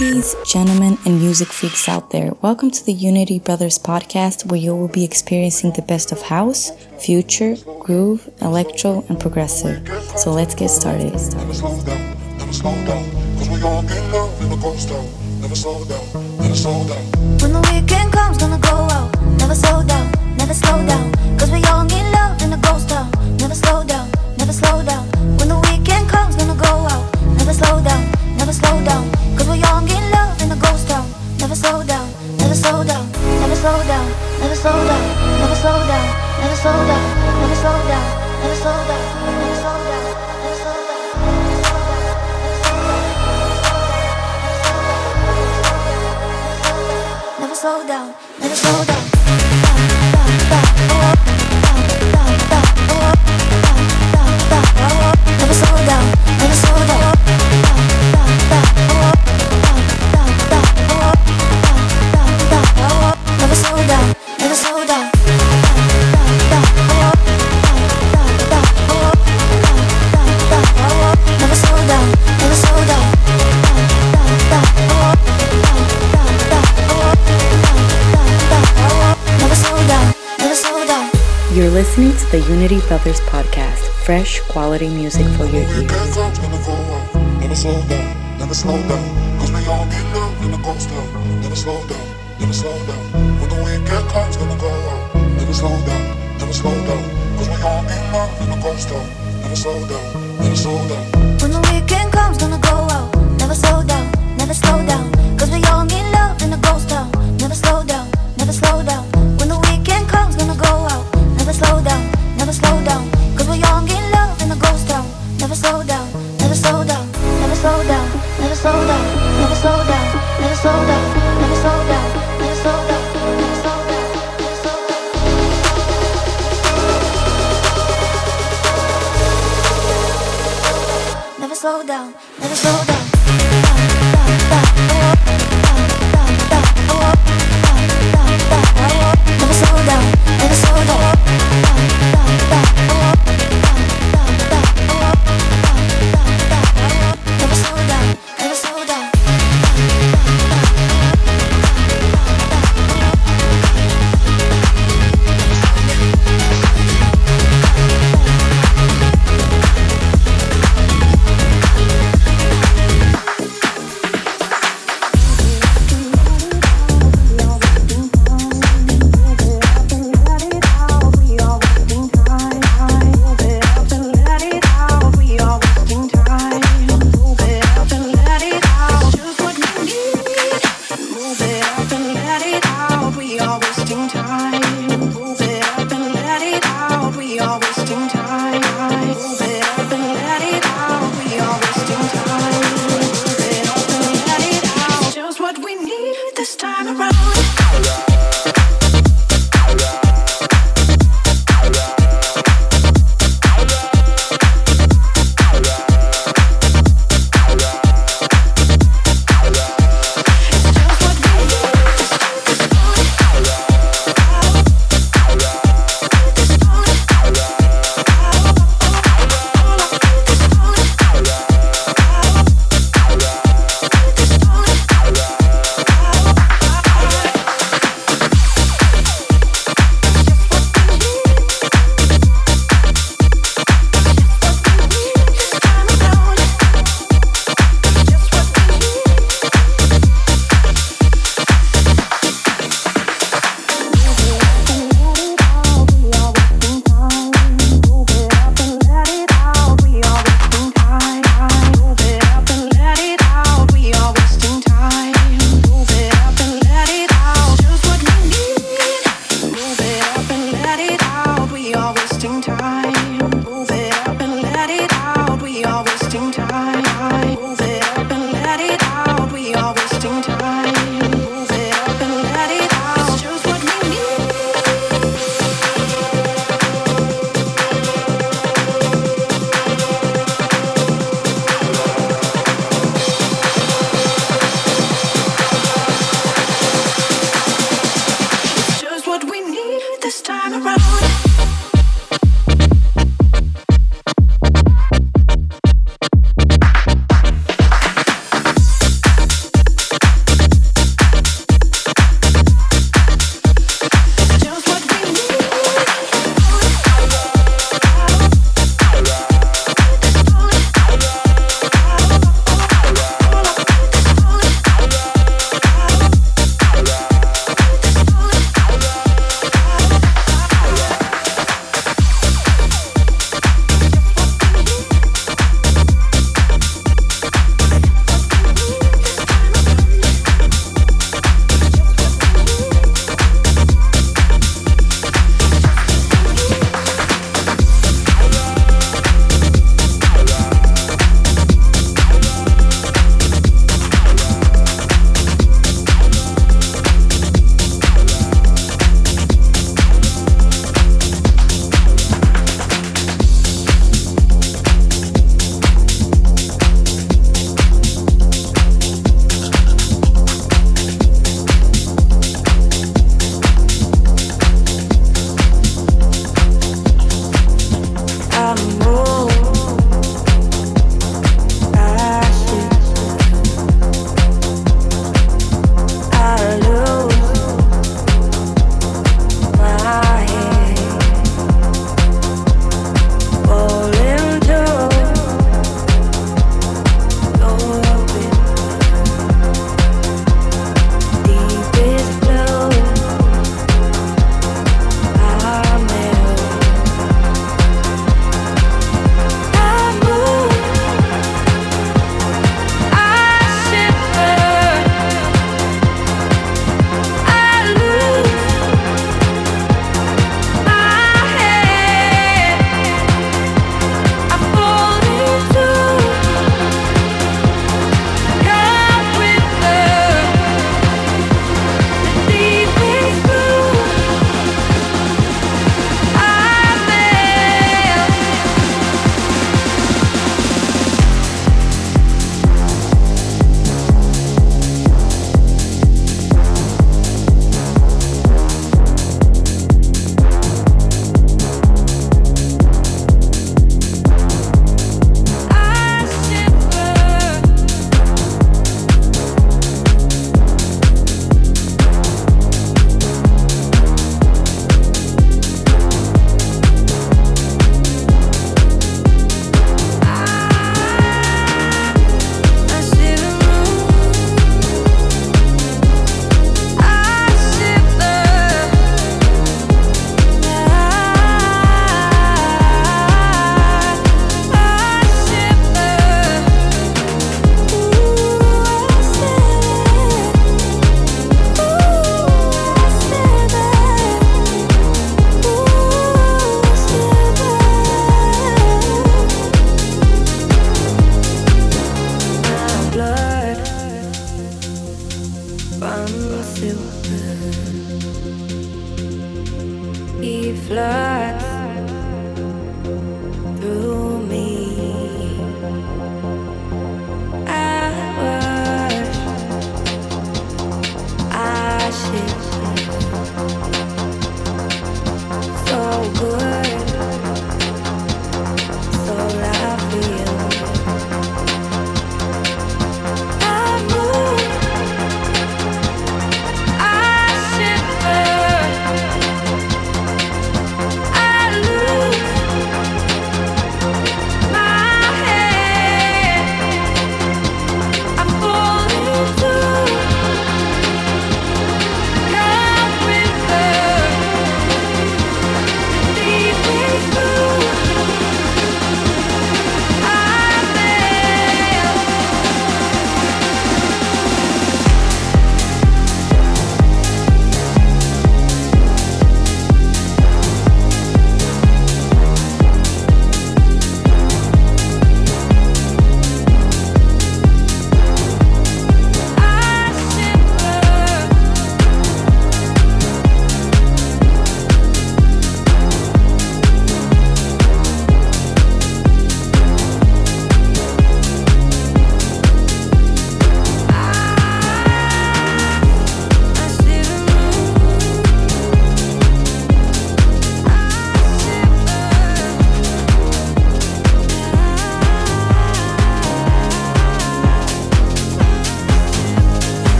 Ladies, gentlemen, and music freaks out there, welcome to the Unity Brothers podcast where you will be experiencing the best of house, future, groove, electro, and progressive. So let's get started. Never slow down, never slow down. Cause we all get love in the ghost town. Never slow down, never slow down. When the weekend comes, gonna go out. Never slow down, never slow down. Cause we all need love in a ghost town. Never slow down, never slow down. When the weekend comes, gonna go out. Never slow down, never slow down. Cause we all need love in a ghost town. Never slow down, never slow down. Never slow down, never slow down. Never slow down, never slow down. Never slow down, never slow down. Never slow down, never slow down. Never slow down, never slow down. Never slow down, never slow down. Listening to the Unity Brothers podcast, fresh quality music for your ears. comes, gonna go out. Never slow down, never slow down. Cause we all get love in the ghost town. Never slow down, never slow down. When the weekend comes, gonna go out. Never slow down, never slow down. Cause we all get love in the ghost town. Never slow down, never slow down. When the weekend comes, gonna go out. Never slow down, never slow down. Cause we all need love in a ghost town. Never slow down, never slow down.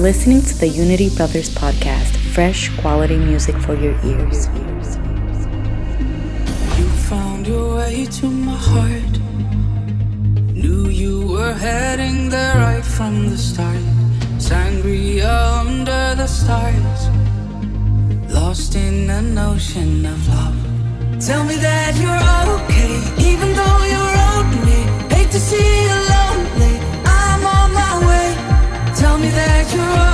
listening to the Unity Brothers podcast, fresh quality music for your ears. You found your way to my heart. Knew you were heading there right from the start. Sangria under the stars. Lost in an ocean of love. Tell me that you're okay, even though you rode me. Hate to see you. Tell me that you're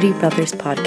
the Brothers podcast,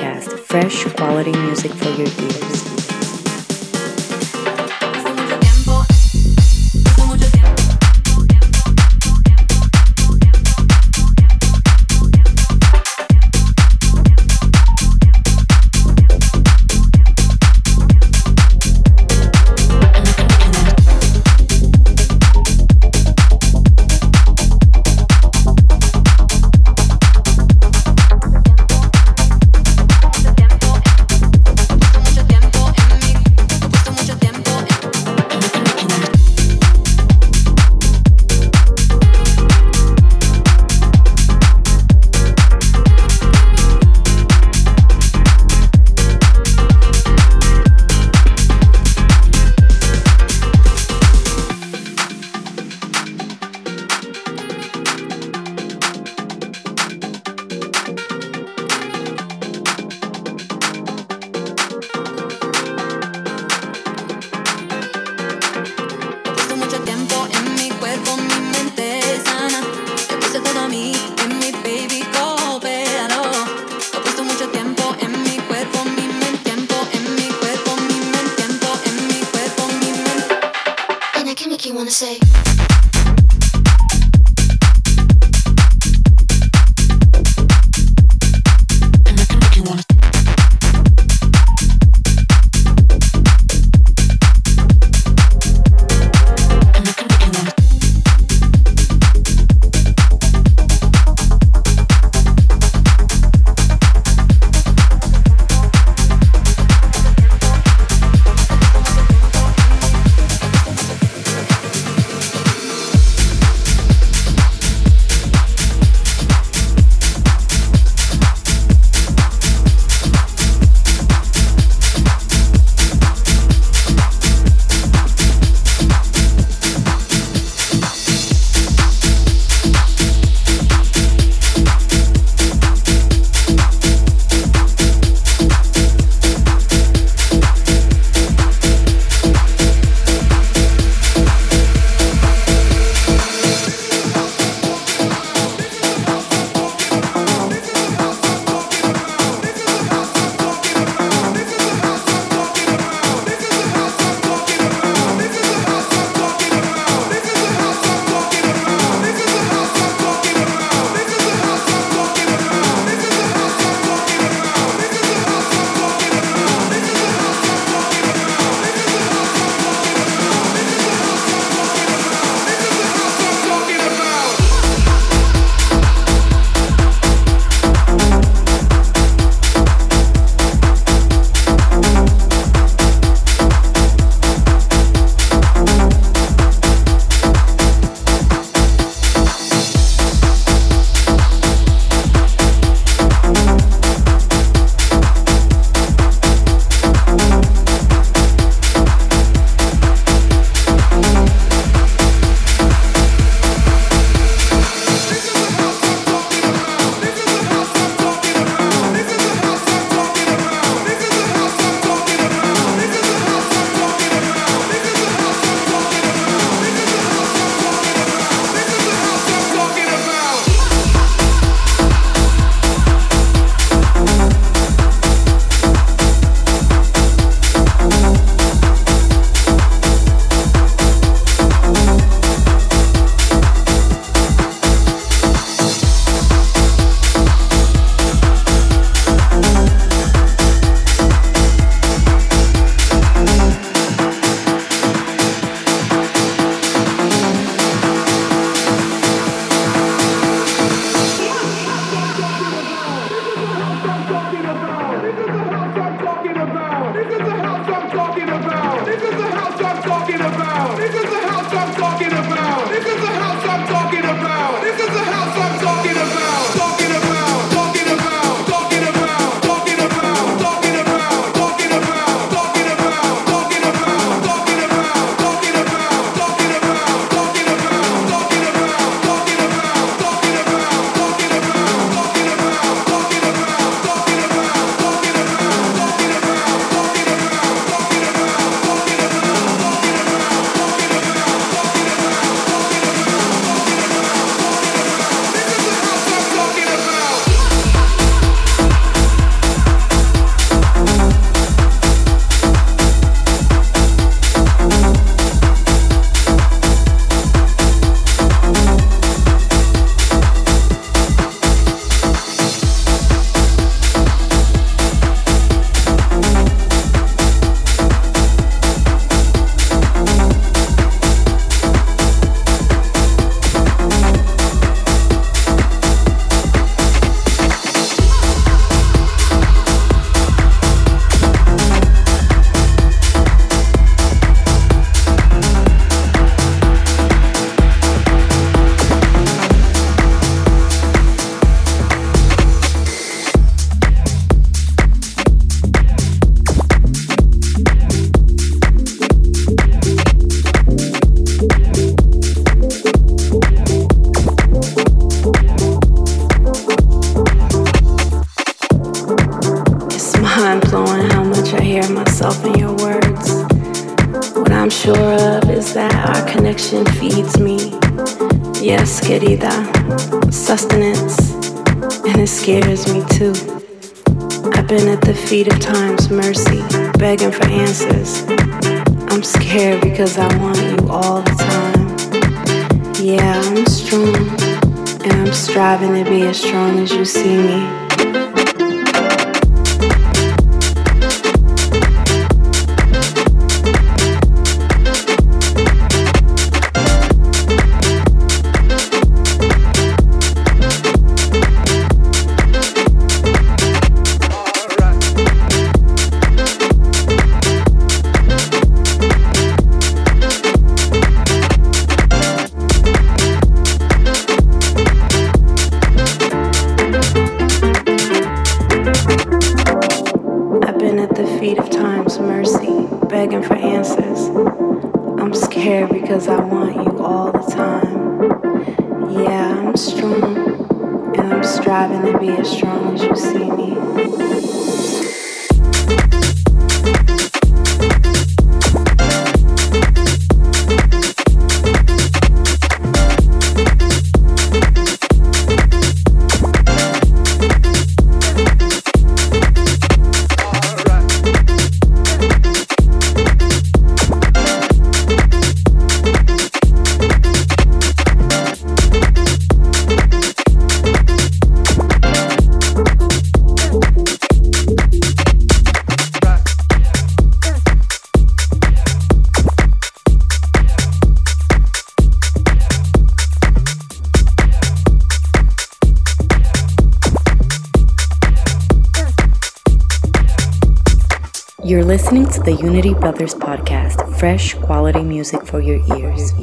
the Unity Brothers podcast, fresh quality music for your ears.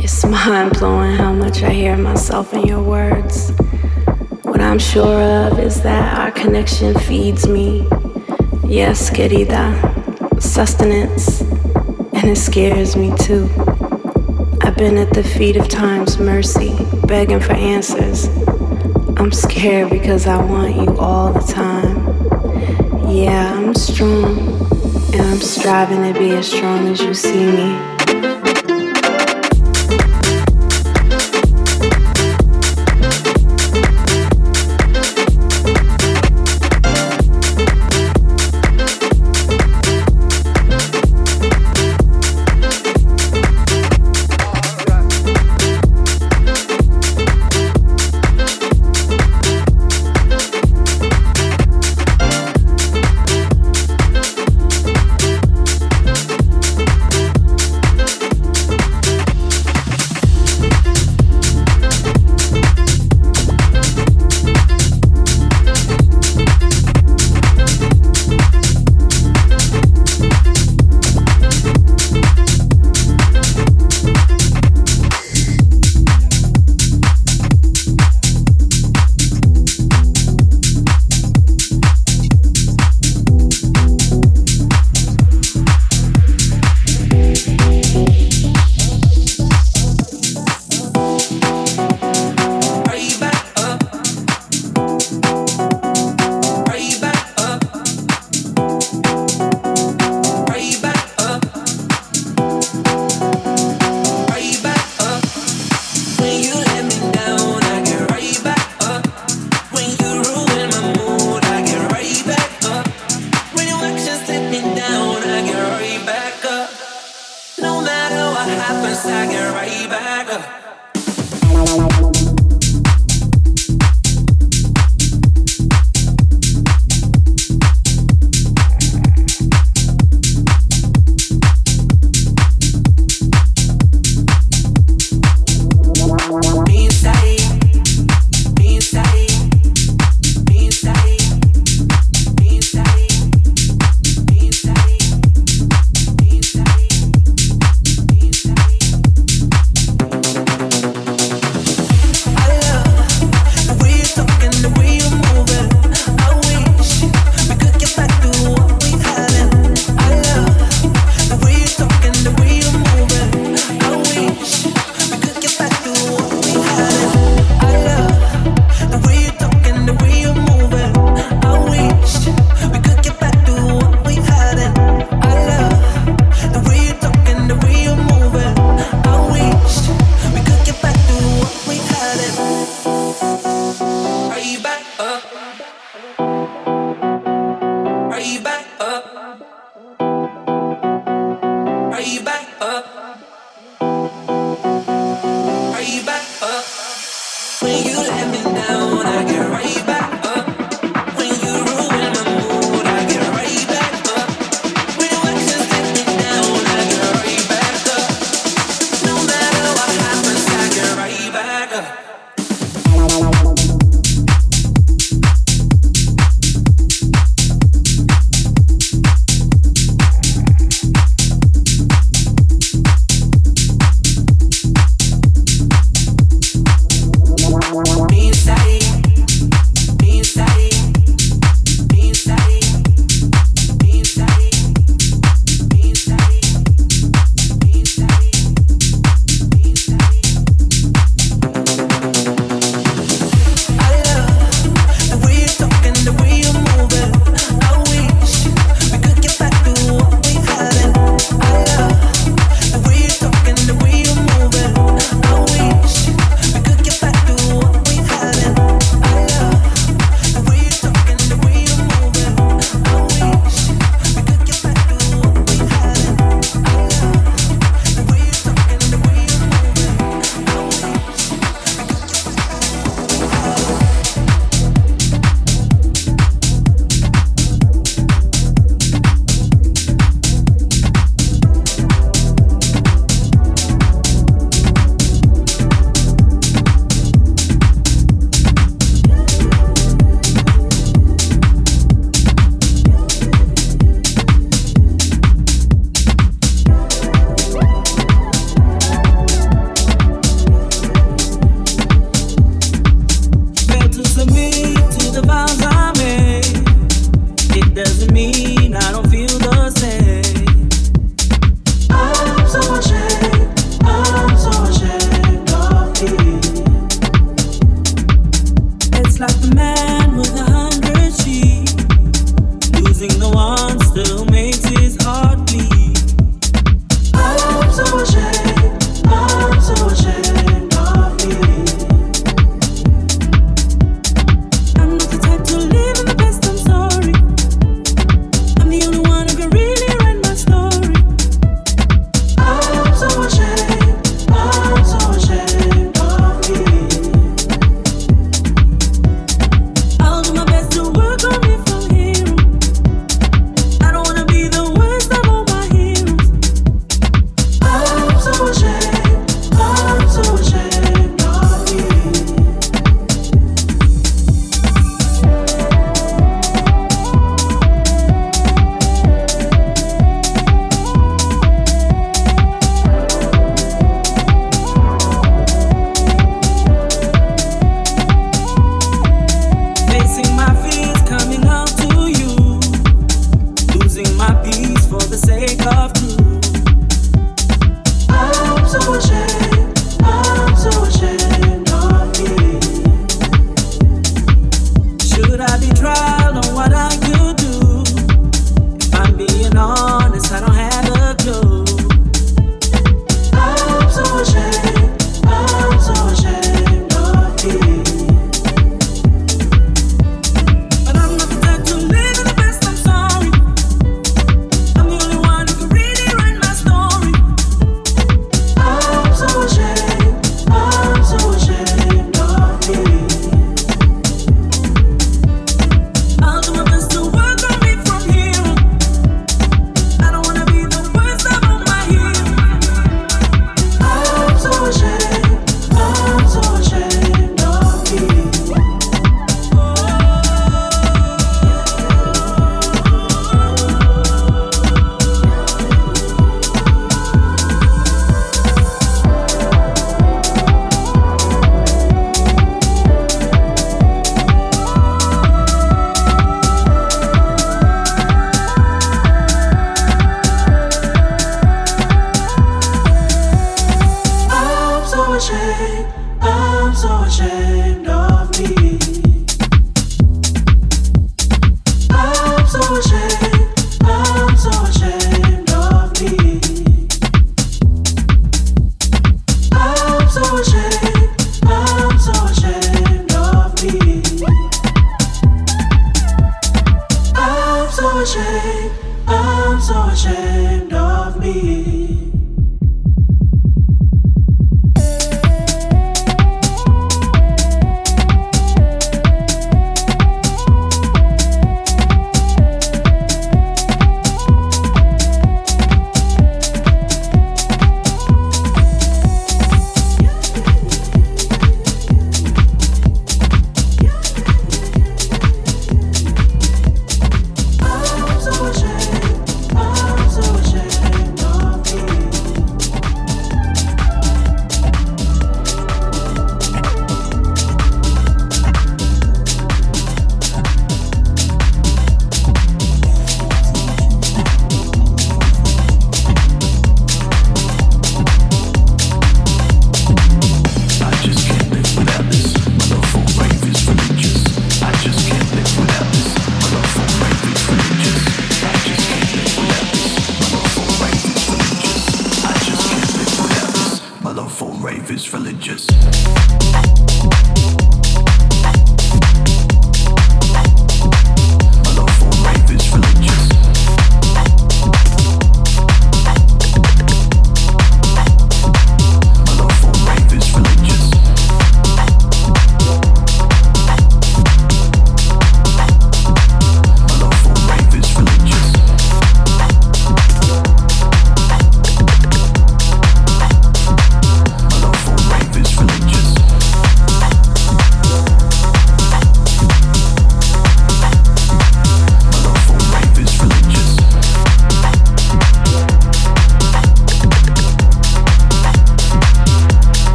It's mind blowing how much I hear myself in your words. What I'm sure of is that our connection feeds me. Yes, querida, sustenance, and it scares me too. I've been at the feet of time's mercy, begging for answers. I'm scared because I want you all the time. Yeah, I'm strong, and I'm striving to be as strong as you see me.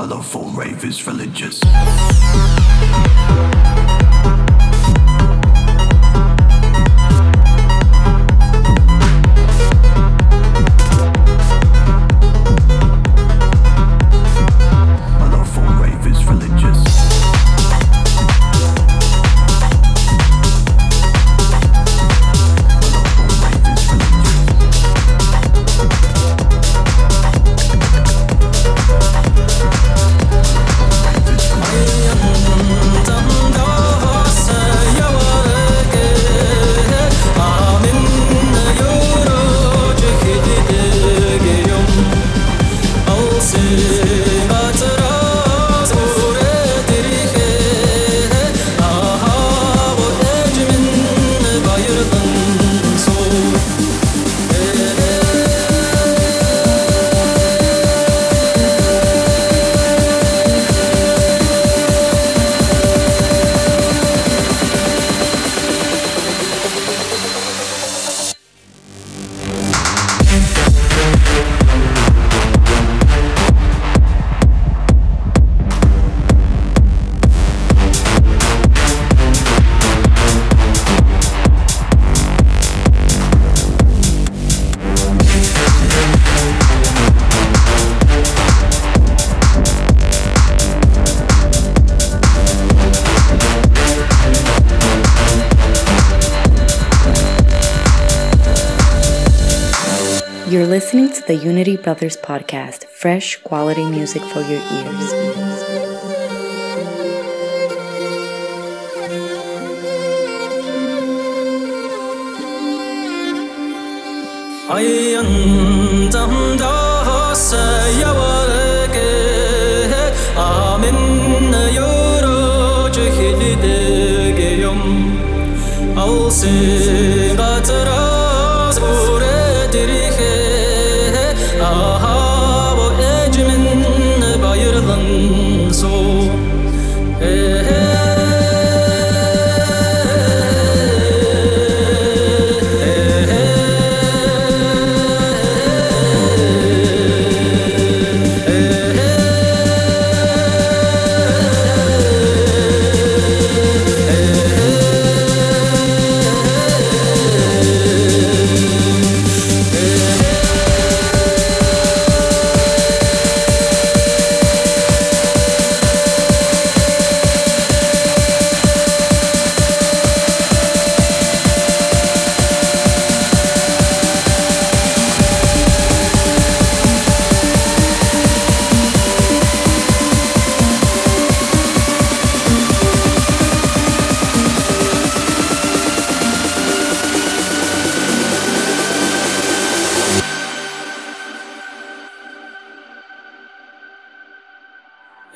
My love for rave is religious. Brothers podcast, fresh quality music for your ears. I am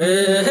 Eh,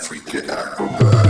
African acrobat.